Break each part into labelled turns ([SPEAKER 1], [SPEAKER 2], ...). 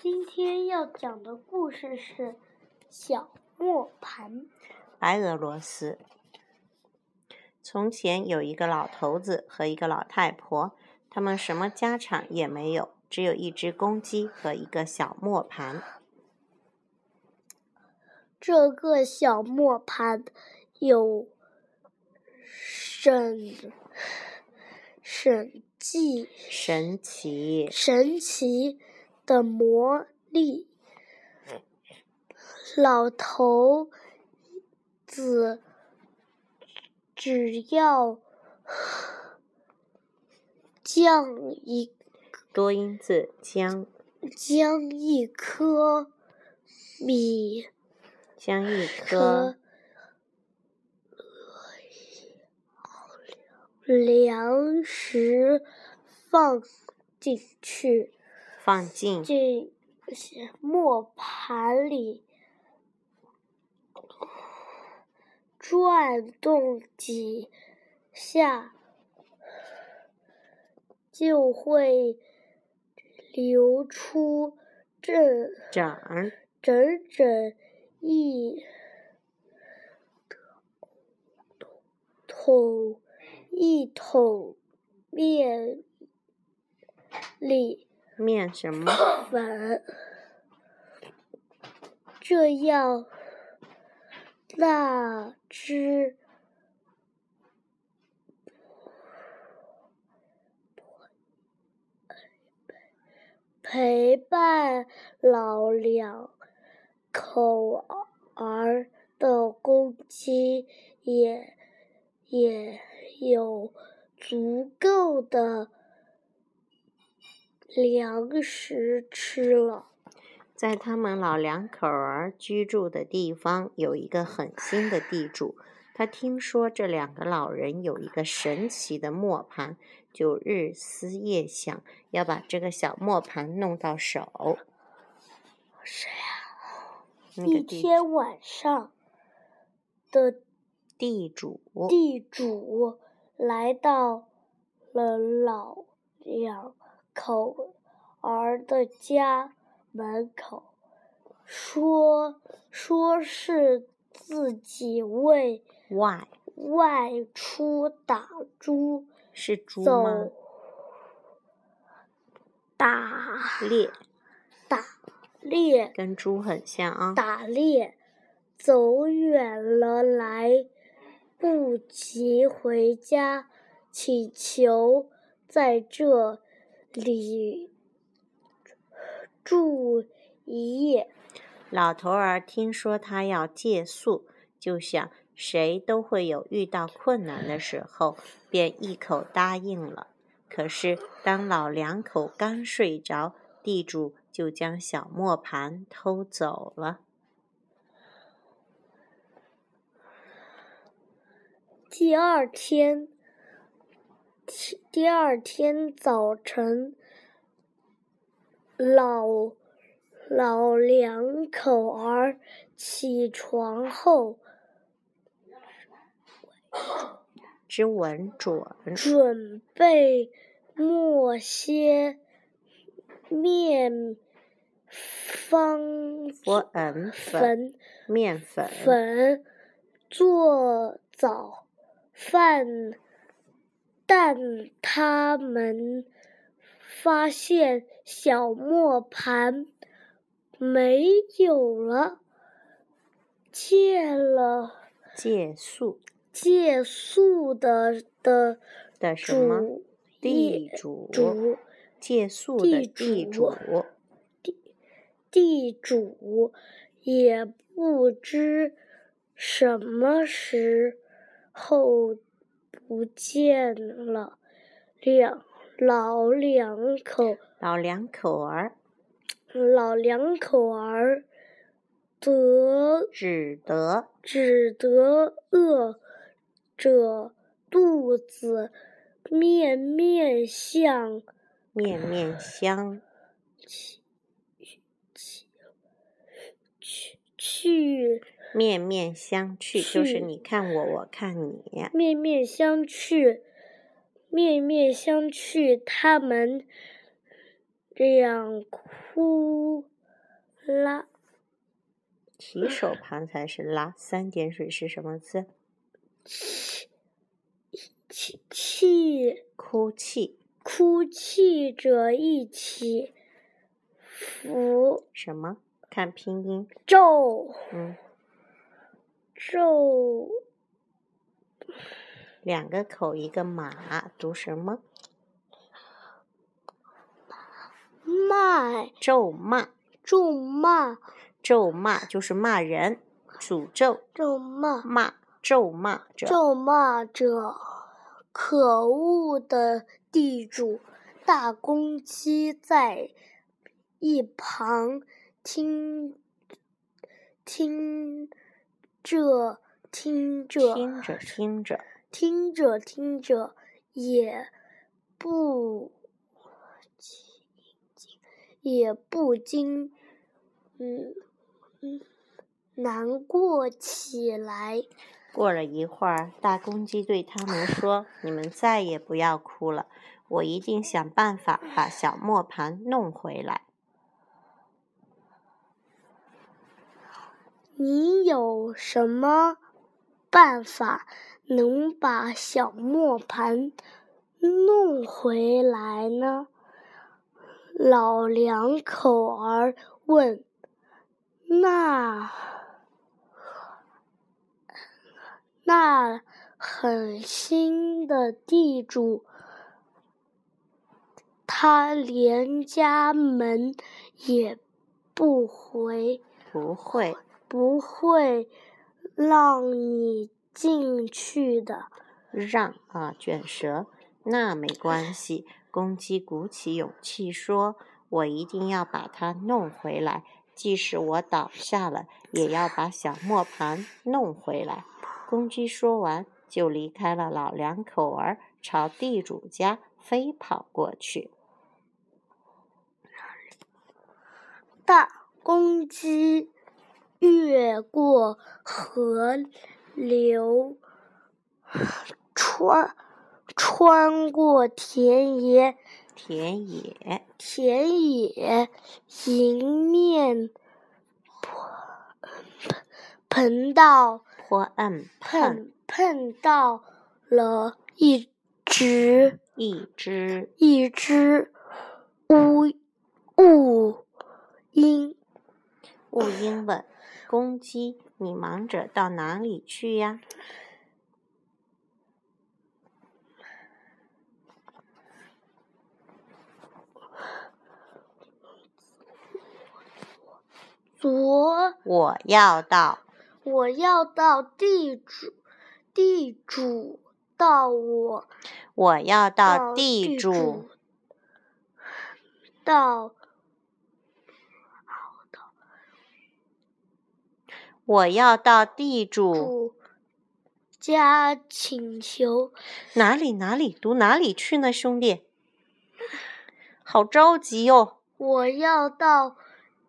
[SPEAKER 1] 今天要讲的故事是《小磨盘》。
[SPEAKER 2] 白俄罗斯。从前有一个老头子和一个老太婆，他们什么家产也没有，只有一只公鸡和一个小磨盘。
[SPEAKER 1] 这个小磨盘有神神迹
[SPEAKER 2] 神奇
[SPEAKER 1] 神奇的魔力。老头子只要将一
[SPEAKER 2] 多音字将
[SPEAKER 1] 将一颗米
[SPEAKER 2] 将一颗
[SPEAKER 1] 粮食放进去，
[SPEAKER 2] 放进
[SPEAKER 1] 这磨盘里转动几下，就会流出这
[SPEAKER 2] 整
[SPEAKER 1] 整整一桶一桶面粒
[SPEAKER 2] 面什么？
[SPEAKER 1] 粉，这样那只陪伴老两口儿的公鸡也也有足够的粮食吃了。
[SPEAKER 2] 在他们老两口儿居住的地方，有一个狠心的地主。他听说这两个老人有一个神奇的磨盘，就日思夜想，要把这个小磨盘弄到手。
[SPEAKER 1] 谁呀？
[SPEAKER 2] 那
[SPEAKER 1] 一天晚上的
[SPEAKER 2] 地主
[SPEAKER 1] 地主来到了老两口儿的家门口，说说是自己为
[SPEAKER 2] 外
[SPEAKER 1] 外出打猪
[SPEAKER 2] 是猪吗
[SPEAKER 1] 走？打
[SPEAKER 2] 猎
[SPEAKER 1] 打猎
[SPEAKER 2] 跟猪很像啊。
[SPEAKER 1] 打猎，走远了来不及回家，请求在这里住一夜。
[SPEAKER 2] 老头儿听说他要借宿，就想谁都会有遇到困难的时候，便一口答应了。可是当老两口刚睡着，地主就将小磨盘偷走了。
[SPEAKER 1] 第二天，第第二天早晨，老老两口儿起床后，
[SPEAKER 2] 之稳准，
[SPEAKER 1] 准备磨些面方
[SPEAKER 2] 粉
[SPEAKER 1] 粉
[SPEAKER 2] 面粉
[SPEAKER 1] 粉做早饭，但他们发现小磨盘没有了，借了
[SPEAKER 2] 借宿
[SPEAKER 1] 借宿的的
[SPEAKER 2] 的什么
[SPEAKER 1] 主
[SPEAKER 2] 地主
[SPEAKER 1] 主
[SPEAKER 2] 借宿的
[SPEAKER 1] 地
[SPEAKER 2] 地
[SPEAKER 1] 主
[SPEAKER 2] 地
[SPEAKER 1] 地主也不知什么时候不见了，两老两口。
[SPEAKER 2] 老两口儿。
[SPEAKER 1] 老两口儿得
[SPEAKER 2] 只得。
[SPEAKER 1] 只得饿着肚子，面面相。
[SPEAKER 2] 面面相。
[SPEAKER 1] 去去
[SPEAKER 2] 面面相觑，就是你看我，我看你。
[SPEAKER 1] 面面相觑，面面相觑。他们这样哭啦。
[SPEAKER 2] 提手旁才是拉。三点水是什么字？
[SPEAKER 1] 气气气，
[SPEAKER 2] 哭泣。
[SPEAKER 1] 哭泣者一起伏。
[SPEAKER 2] 什么？看拼音。
[SPEAKER 1] 咒。
[SPEAKER 2] 嗯。
[SPEAKER 1] 咒。
[SPEAKER 2] 两个口一个马，读什么？
[SPEAKER 1] 骂。
[SPEAKER 2] 咒骂。
[SPEAKER 1] 咒骂。
[SPEAKER 2] 咒骂就是骂人，诅咒。
[SPEAKER 1] 咒骂。
[SPEAKER 2] 骂。咒骂者。
[SPEAKER 1] 咒骂者。可恶的地主！大公鸡在一旁听，听着听着，
[SPEAKER 2] 听着听着，
[SPEAKER 1] 听着听着，也不也不禁，嗯嗯，难过起来。
[SPEAKER 2] 过了一会儿，大公鸡对他们说：“你们再也不要哭了，我一定想办法把小磨盘弄回来。”
[SPEAKER 1] 你有什么办法能把小磨盘弄回来呢？老两口儿问。那。那狠心的地主，他连家门也不回，
[SPEAKER 2] 不会，
[SPEAKER 1] 不会让你进去的。
[SPEAKER 2] 让啊，卷舌，那没关系。公鸡鼓起勇气说：“我一定要把它弄回来，即使我倒下了，也要把小磨盘弄回来。”公鸡说完，就离开了老两口儿，朝地主家飞跑过去。
[SPEAKER 1] 大公鸡越过河流，穿穿过田野，
[SPEAKER 2] 田野，
[SPEAKER 1] 田野，迎面碰到。
[SPEAKER 2] 坡岸碰
[SPEAKER 1] 碰到了一只
[SPEAKER 2] 一只
[SPEAKER 1] 一只乌乌鹰。
[SPEAKER 2] 乌鹰问公鸡：“你忙着到哪里去呀？”
[SPEAKER 1] 左，
[SPEAKER 2] 我要到。
[SPEAKER 1] 我要到地主，地主到我。
[SPEAKER 2] 我要到地主，
[SPEAKER 1] 到。
[SPEAKER 2] 我要到地主
[SPEAKER 1] 家请求。
[SPEAKER 2] 哪里哪里读哪里去呢，兄弟？好着急哟！
[SPEAKER 1] 我要到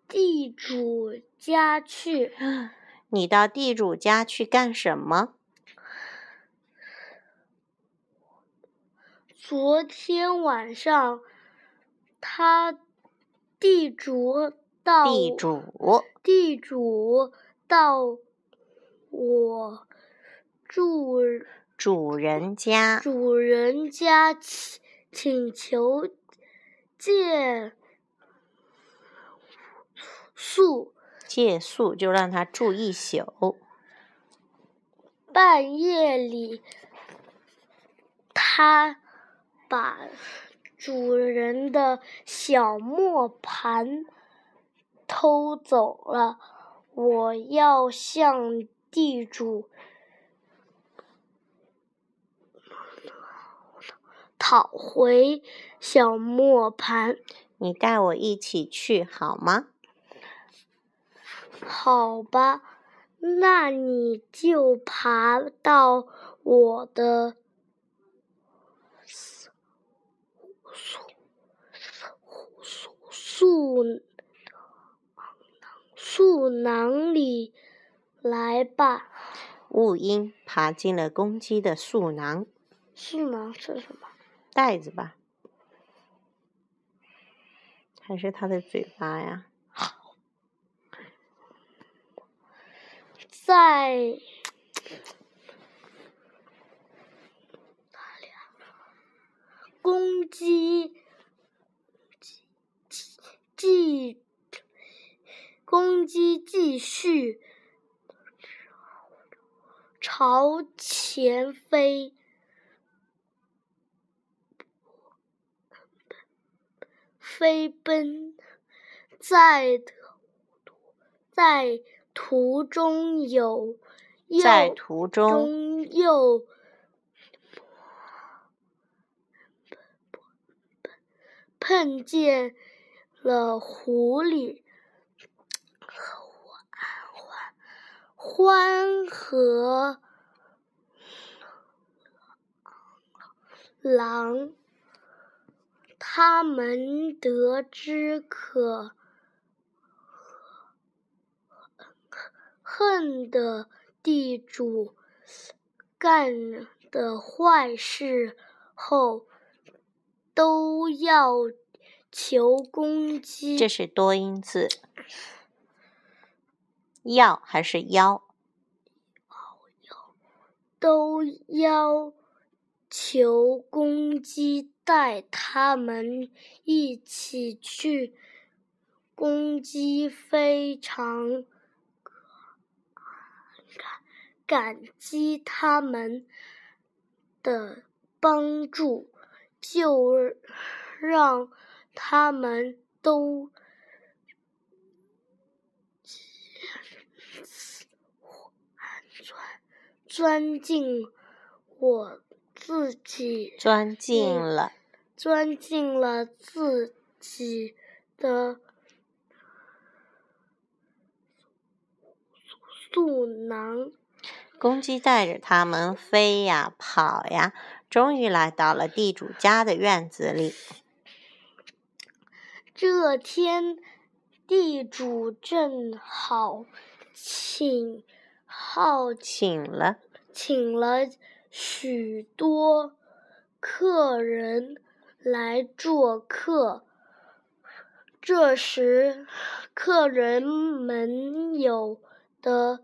[SPEAKER 1] 地主家去。
[SPEAKER 2] 你到地主家去干什么？
[SPEAKER 1] 昨天晚上，他地主到
[SPEAKER 2] 地主
[SPEAKER 1] 地主到我住
[SPEAKER 2] 主人家
[SPEAKER 1] 主人家请请求借宿。
[SPEAKER 2] 借宿就让他住一宿。
[SPEAKER 1] 半夜里，他把主人的小磨盘偷走了。我要向地主讨回小磨盘。
[SPEAKER 2] 你带我一起去好吗？
[SPEAKER 1] 好吧，那你就爬到我的树树树树囊里来吧。
[SPEAKER 2] 雾鹰爬进了公鸡的树囊。
[SPEAKER 1] 树囊是什么？
[SPEAKER 2] 袋子吧。还是它的嘴巴呀？
[SPEAKER 1] 在公鸡继公鸡继续朝前飞，飞奔在在。途中有，
[SPEAKER 2] 在途中
[SPEAKER 1] 又碰见了狐狸，獾和狼，他们得知可。恨的地主干的坏事后，都要求公鸡。
[SPEAKER 2] 这是多音字，要还是要？
[SPEAKER 1] 都要求公鸡带他们一起去。公鸡非常。感激他们的帮助，就让他们都钻钻进我自己
[SPEAKER 2] 钻进了
[SPEAKER 1] 钻进了自己的素囊。
[SPEAKER 2] 公鸡带着它们飞呀跑呀，终于来到了地主家的院子里。
[SPEAKER 1] 这天，地主正好请好
[SPEAKER 2] 请了
[SPEAKER 1] 请了许多客人来做客。这时，客人们有的。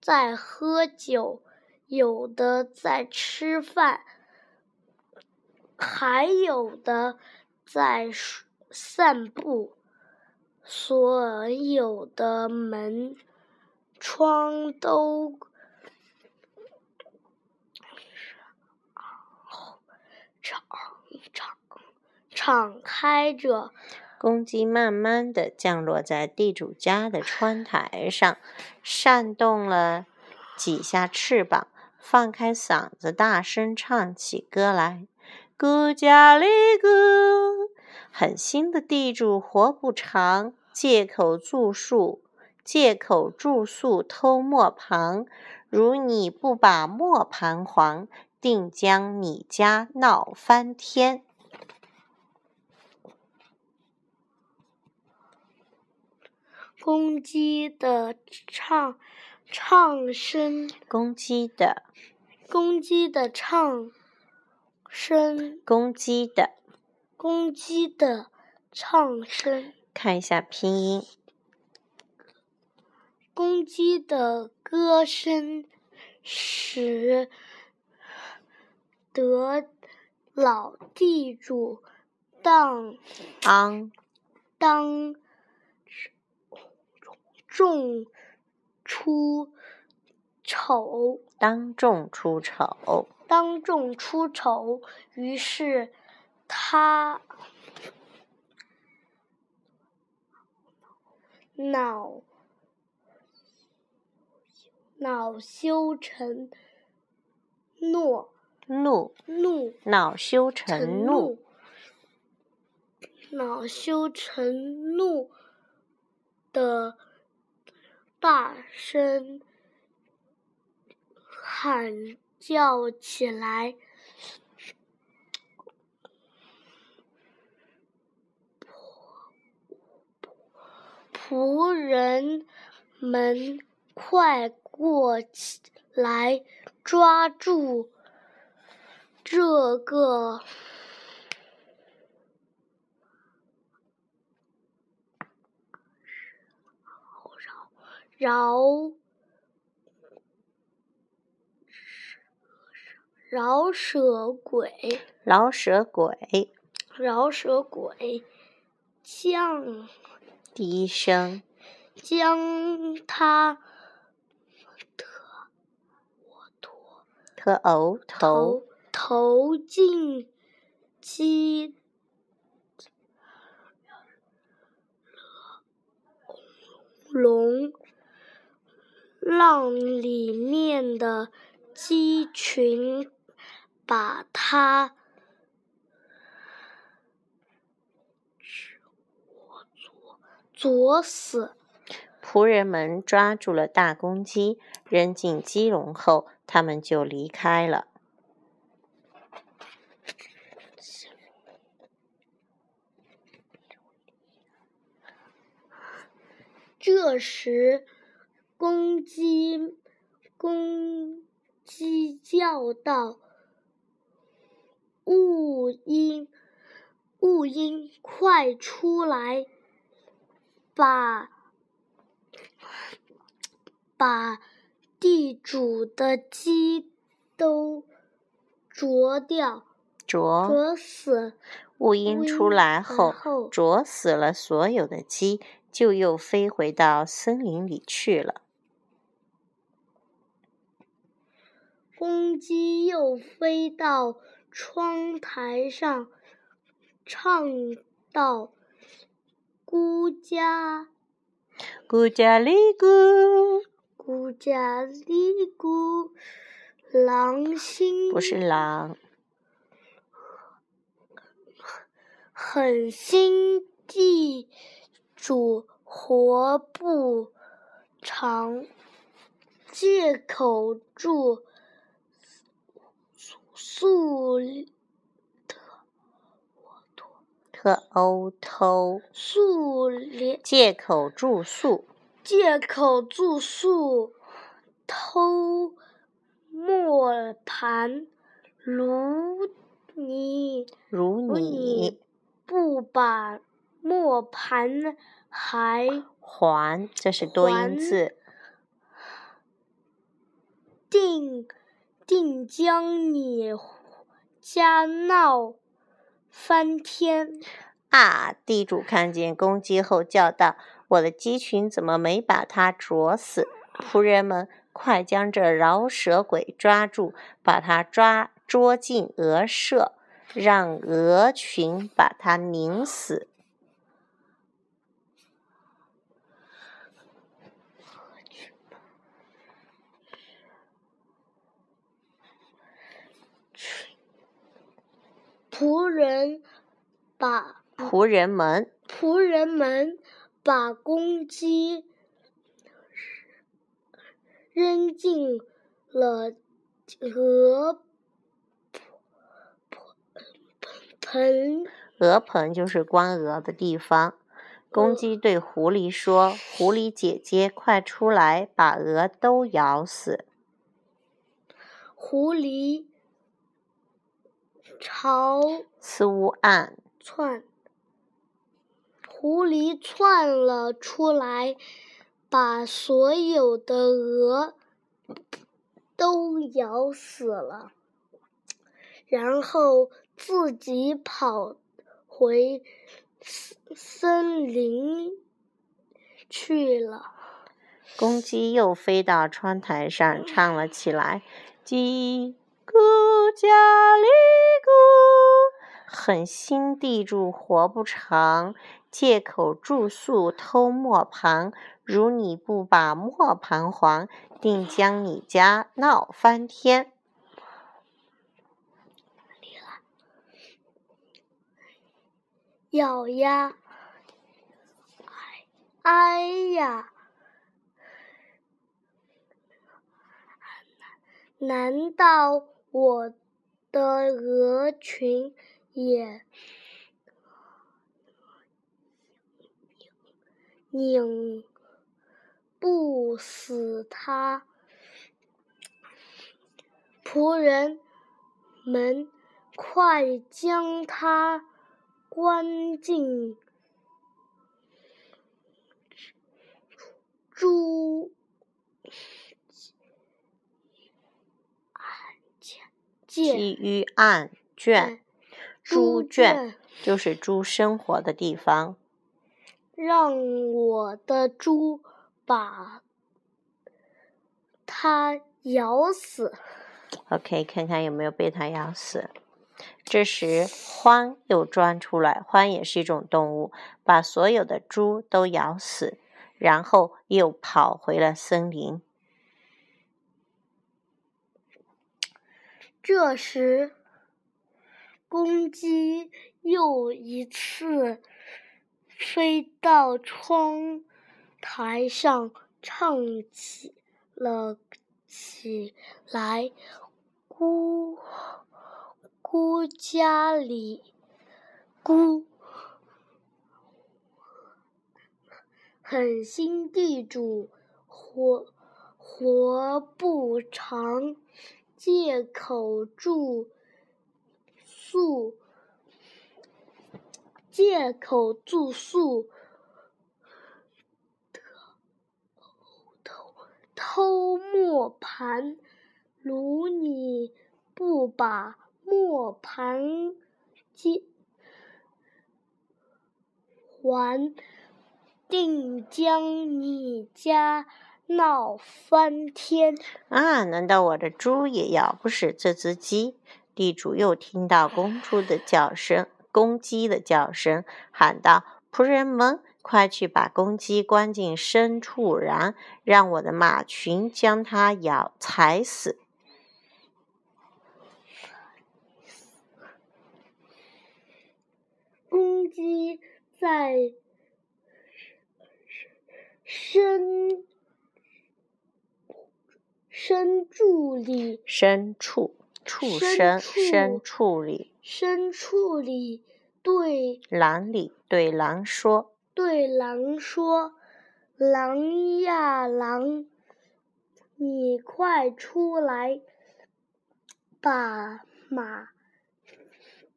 [SPEAKER 1] 在喝酒，有的在吃饭，还有的在散步。所有的门窗都敞敞敞开着。
[SPEAKER 2] 公鸡慢慢地降落在地主家的窗台上，扇动了几下翅膀，放开嗓子，大声唱起歌来：“咕家里咕，狠心的地主活不长，借口住宿，借口住宿偷磨旁。如你不把磨盘还，定将你家闹翻天。”
[SPEAKER 1] 公鸡的唱唱声，
[SPEAKER 2] 公鸡的，
[SPEAKER 1] 公鸡的唱声，
[SPEAKER 2] 公鸡的，
[SPEAKER 1] 公鸡的唱声。
[SPEAKER 2] 看一下拼音。
[SPEAKER 1] 公鸡的歌声使得老地主当当。众出丑，
[SPEAKER 2] 当众出丑，
[SPEAKER 1] 当众出丑。于是他恼恼羞成怒，
[SPEAKER 2] 怒。
[SPEAKER 1] 怒。
[SPEAKER 2] 恼羞成怒，
[SPEAKER 1] 恼羞成怒的。大声喊叫起来，仆人们快过来抓住这个饶饶饶舌鬼，
[SPEAKER 2] 饶舌鬼，
[SPEAKER 1] 饶舌鬼，
[SPEAKER 2] 降低声，
[SPEAKER 1] 将他。
[SPEAKER 2] 和偶头
[SPEAKER 1] 投进鸡笼浪里面的鸡群把它啄死。
[SPEAKER 2] 仆人们抓住了大公鸡，扔进鸡笼后，他们就离开了。
[SPEAKER 1] 这时，公鸡公鸡叫道：“雾鹰，雾鹰，快出来，把把地主的鸡都啄掉，
[SPEAKER 2] 啄
[SPEAKER 1] 啄死。”
[SPEAKER 2] 雾鹰出来后，啄死了所有的鸡，就又飞回到森林里去了。
[SPEAKER 1] 公鸡又飞到窗台上，唱道：“孤家，
[SPEAKER 2] 咕家里咕，
[SPEAKER 1] 孤家里咕，狼心
[SPEAKER 2] 不是狼，
[SPEAKER 1] 狠心地主活不长，借口住宿
[SPEAKER 2] 特欧偷，
[SPEAKER 1] 宿连
[SPEAKER 2] 借口住宿，
[SPEAKER 1] 借口住宿偷磨盘，如你
[SPEAKER 2] 如你
[SPEAKER 1] 不把磨盘还
[SPEAKER 2] 还，这是多音字。
[SPEAKER 1] 定定将你家闹翻天。
[SPEAKER 2] 啊！地主看见公鸡后叫道：“我的鸡群怎么没把它啄死？”仆人们快将这饶舌鬼抓住，把他抓捉进鹅舍，让鹅群把它拧死。
[SPEAKER 1] 仆人把
[SPEAKER 2] 仆人们
[SPEAKER 1] 仆人们把公鸡扔进了鹅盆
[SPEAKER 2] 鹅盆就是关鹅的地方。公鸡对狐狸说：“狐狸姐姐，快出来，把鹅都咬死。
[SPEAKER 1] 狐狸朝”
[SPEAKER 2] 四乌暗，
[SPEAKER 1] 窜，狐狸窜了出来，把所有的鹅都咬死了，然后自己跑回森森林去了。
[SPEAKER 2] 公鸡又飞到窗台上唱了起来：“叽咕家里咕，狠心地主活不长，借口住宿偷磨盘。如你不把磨盘还，定将你家闹翻天。”
[SPEAKER 1] 咬呀，哎哎呀！难道我的鹅群也拧不死他。仆人们快将他关进猪
[SPEAKER 2] 鸡鱼案卷猪圈就是猪生活的地方。
[SPEAKER 1] 让我的猪把它咬死。
[SPEAKER 2] OK，看看有没有被它咬死。这时，獾又钻出来。獾也是一种动物，把所有的猪都咬死，然后又跑回了森林。
[SPEAKER 1] 这时，公鸡又一次飞到窗台上，唱起了起来。咕。孤家里，孤狠心地主活活不长，借口住宿，借口住宿，偷偷摸盘，如你不把。磨盘接还，定将你家闹翻天！
[SPEAKER 2] 啊，难道我的猪也要不是这只鸡？地主又听到公猪的叫声，公鸡的叫声，喊道：“仆人们，快去把公鸡关进深处然让我的马群将它咬踩死。”
[SPEAKER 1] 公鸡在深深处里，
[SPEAKER 2] 深处畜生深处里，
[SPEAKER 1] 深处里对
[SPEAKER 2] 狼里对狼说，
[SPEAKER 1] 对狼说，狼呀狼，你快出来，把马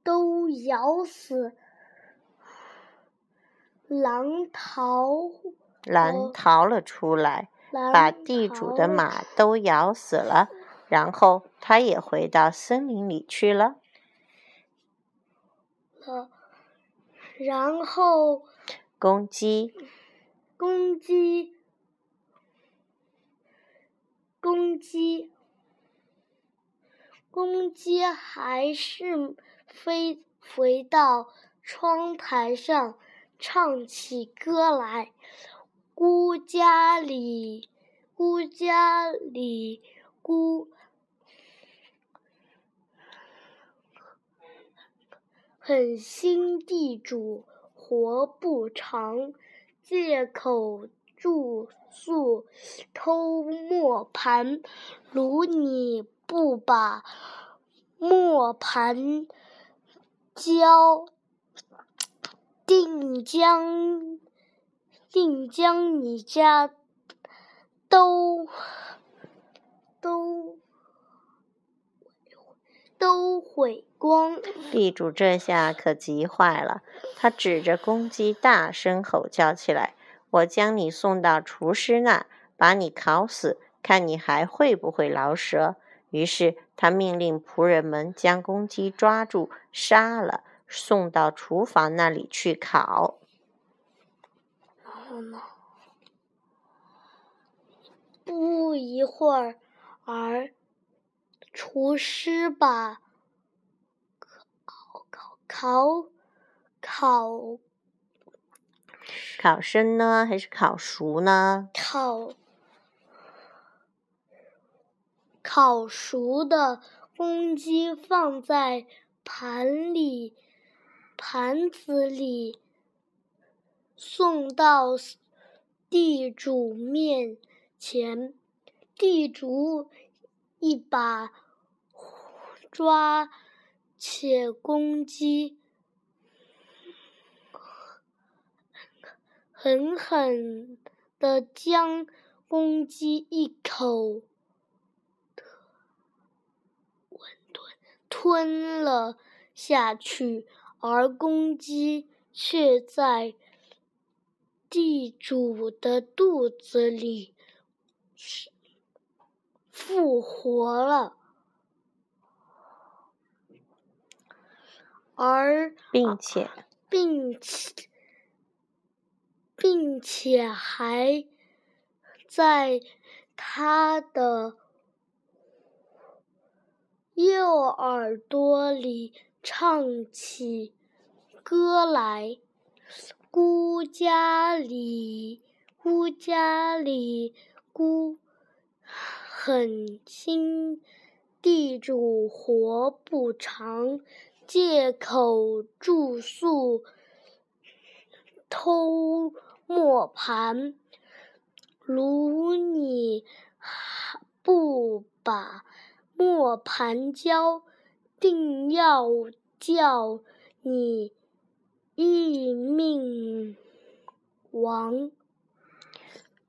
[SPEAKER 1] 都咬死。狼逃，
[SPEAKER 2] 狼逃了出来，把地主的马都咬死了，然后他也回到森林里去了。
[SPEAKER 1] 然后，
[SPEAKER 2] 公鸡，
[SPEAKER 1] 公鸡，公鸡，公鸡还是飞回到窗台上。唱起歌来，孤家里，孤家里，孤，狠心地主活不长，借口住宿偷磨盘，如你不把磨盘交。定将定将你家都都都毁光！
[SPEAKER 2] 地主这下可急坏了，他指着公鸡大声吼叫起来：“我将你送到厨师那，把你烤死，看你还会不会饶舌！”于是他命令仆人们将公鸡抓住，杀了。送到厨房那里去烤。
[SPEAKER 1] 然后呢？不一会儿，儿厨师把烤烤烤
[SPEAKER 2] 生呢，还是烤熟呢？
[SPEAKER 1] 烤烤熟的公鸡放在盘里。盘子里送到地主面前，地主一把抓且公鸡，狠狠的将公鸡一口吞了下去。而公鸡却在地主的肚子里复活了。而
[SPEAKER 2] 并且
[SPEAKER 1] 并且并且还在他的右耳朵里唱起歌来：“孤家里，孤家里，孤狠心地主活不长。”借口住宿偷磨盘，如你不把磨盘交，定要叫你一命亡！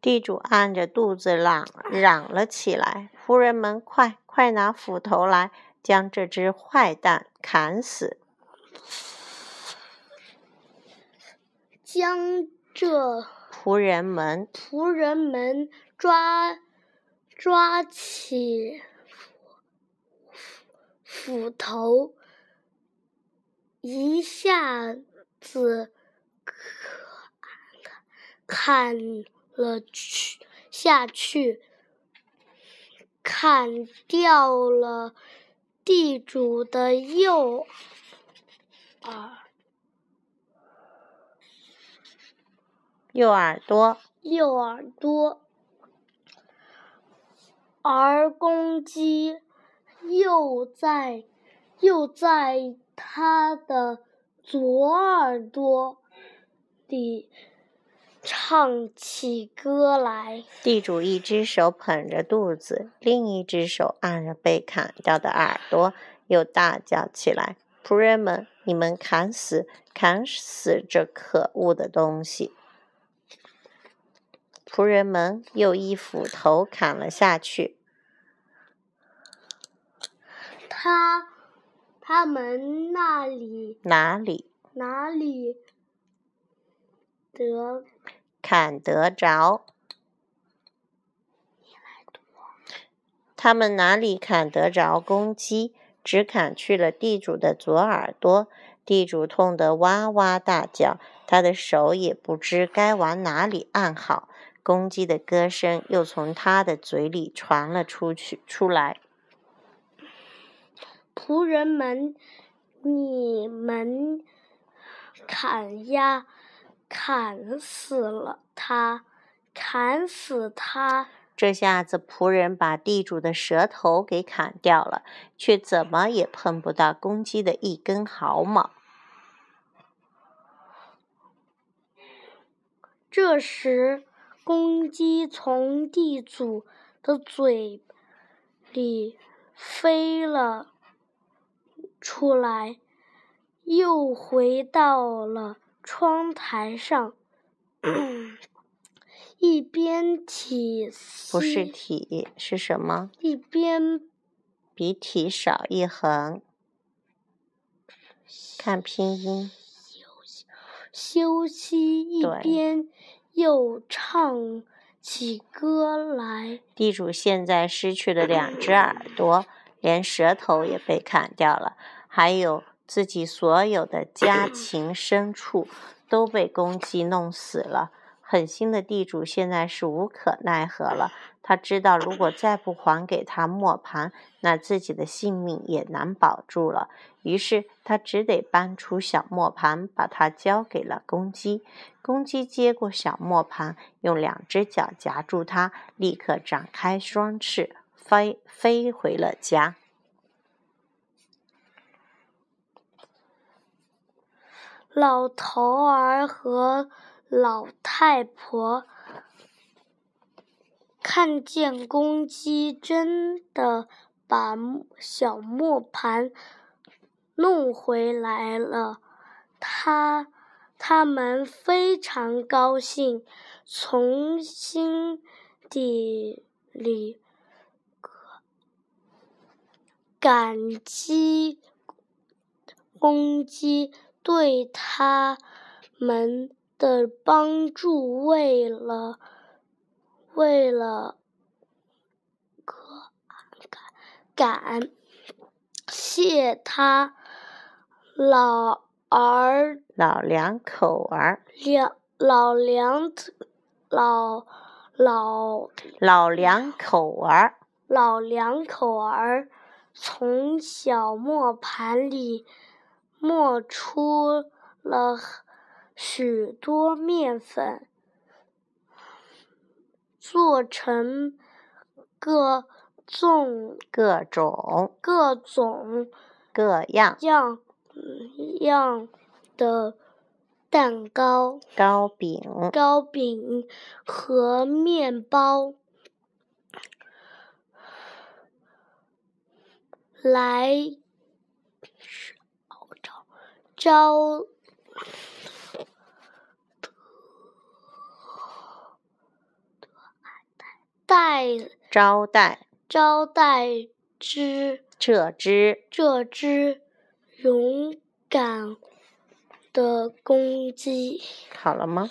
[SPEAKER 2] 地主按着肚子嚷嚷了起来：“仆人们，快快拿斧头来！”将这只坏蛋砍死！
[SPEAKER 1] 将这
[SPEAKER 2] 仆人们
[SPEAKER 1] 仆人们抓抓起斧头，一下子砍了去下去，砍掉了。地主的右耳，
[SPEAKER 2] 右耳朵，
[SPEAKER 1] 右耳朵，而公鸡又在又在他的左耳朵里。唱起歌来。
[SPEAKER 2] 地主一只手捧着肚子，另一只手按着被砍掉的耳朵，又大叫起来：“仆人们，你们砍死，砍死这可恶的东西！”仆人们又一斧头砍了下去。
[SPEAKER 1] 他他们那里
[SPEAKER 2] 哪里
[SPEAKER 1] 哪里得？
[SPEAKER 2] 砍得着？他们哪里砍得着公鸡？只砍去了地主的左耳朵。地主痛得哇哇大叫，他的手也不知该往哪里按好。公鸡的歌声又从他的嘴里传了出去，出来。
[SPEAKER 1] 仆人们，你们砍呀！砍死了他！砍死他！
[SPEAKER 2] 这下子仆人把地主的舌头给砍掉了，却怎么也碰不到公鸡的一根毫毛。
[SPEAKER 1] 这时，公鸡从地主的嘴里飞了出来，又回到了。窗台上，一边体
[SPEAKER 2] 不是体是什么？
[SPEAKER 1] 一边
[SPEAKER 2] 比体少一横，看拼音。
[SPEAKER 1] 休息一边又唱起歌来。
[SPEAKER 2] 地主现在失去了两只耳朵，连舌头也被砍掉了，还有。自己所有的家禽牲畜都被公鸡弄死了，狠心的地主现在是无可奈何了。他知道，如果再不还给他磨盘，那自己的性命也难保住了。于是他只得搬出小磨盘，把它交给了公鸡。公鸡接过小磨盘，用两只脚夹住它，立刻展开双翅，飞飞回了家。
[SPEAKER 1] 老头儿和老太婆看见公鸡真的把小磨盘弄回来了，他他们非常高兴，从心底里感激公鸡。对他们的帮助，为了为了感感谢他老儿
[SPEAKER 2] 老两口儿，
[SPEAKER 1] 两老两老老
[SPEAKER 2] 老两口儿，
[SPEAKER 1] 老两口儿从小磨盘里磨出了许多面粉，做成各种
[SPEAKER 2] 各种
[SPEAKER 1] 各种
[SPEAKER 2] 各样
[SPEAKER 1] 样样的蛋糕、
[SPEAKER 2] 糕饼，
[SPEAKER 1] 糕饼和面包，来招待
[SPEAKER 2] 招待
[SPEAKER 1] 招待之
[SPEAKER 2] 这只
[SPEAKER 1] 这只勇敢的公鸡。
[SPEAKER 2] 好了吗？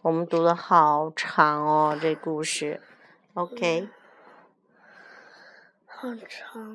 [SPEAKER 2] 我们读的好长哦，这故事。OK。
[SPEAKER 1] 好长。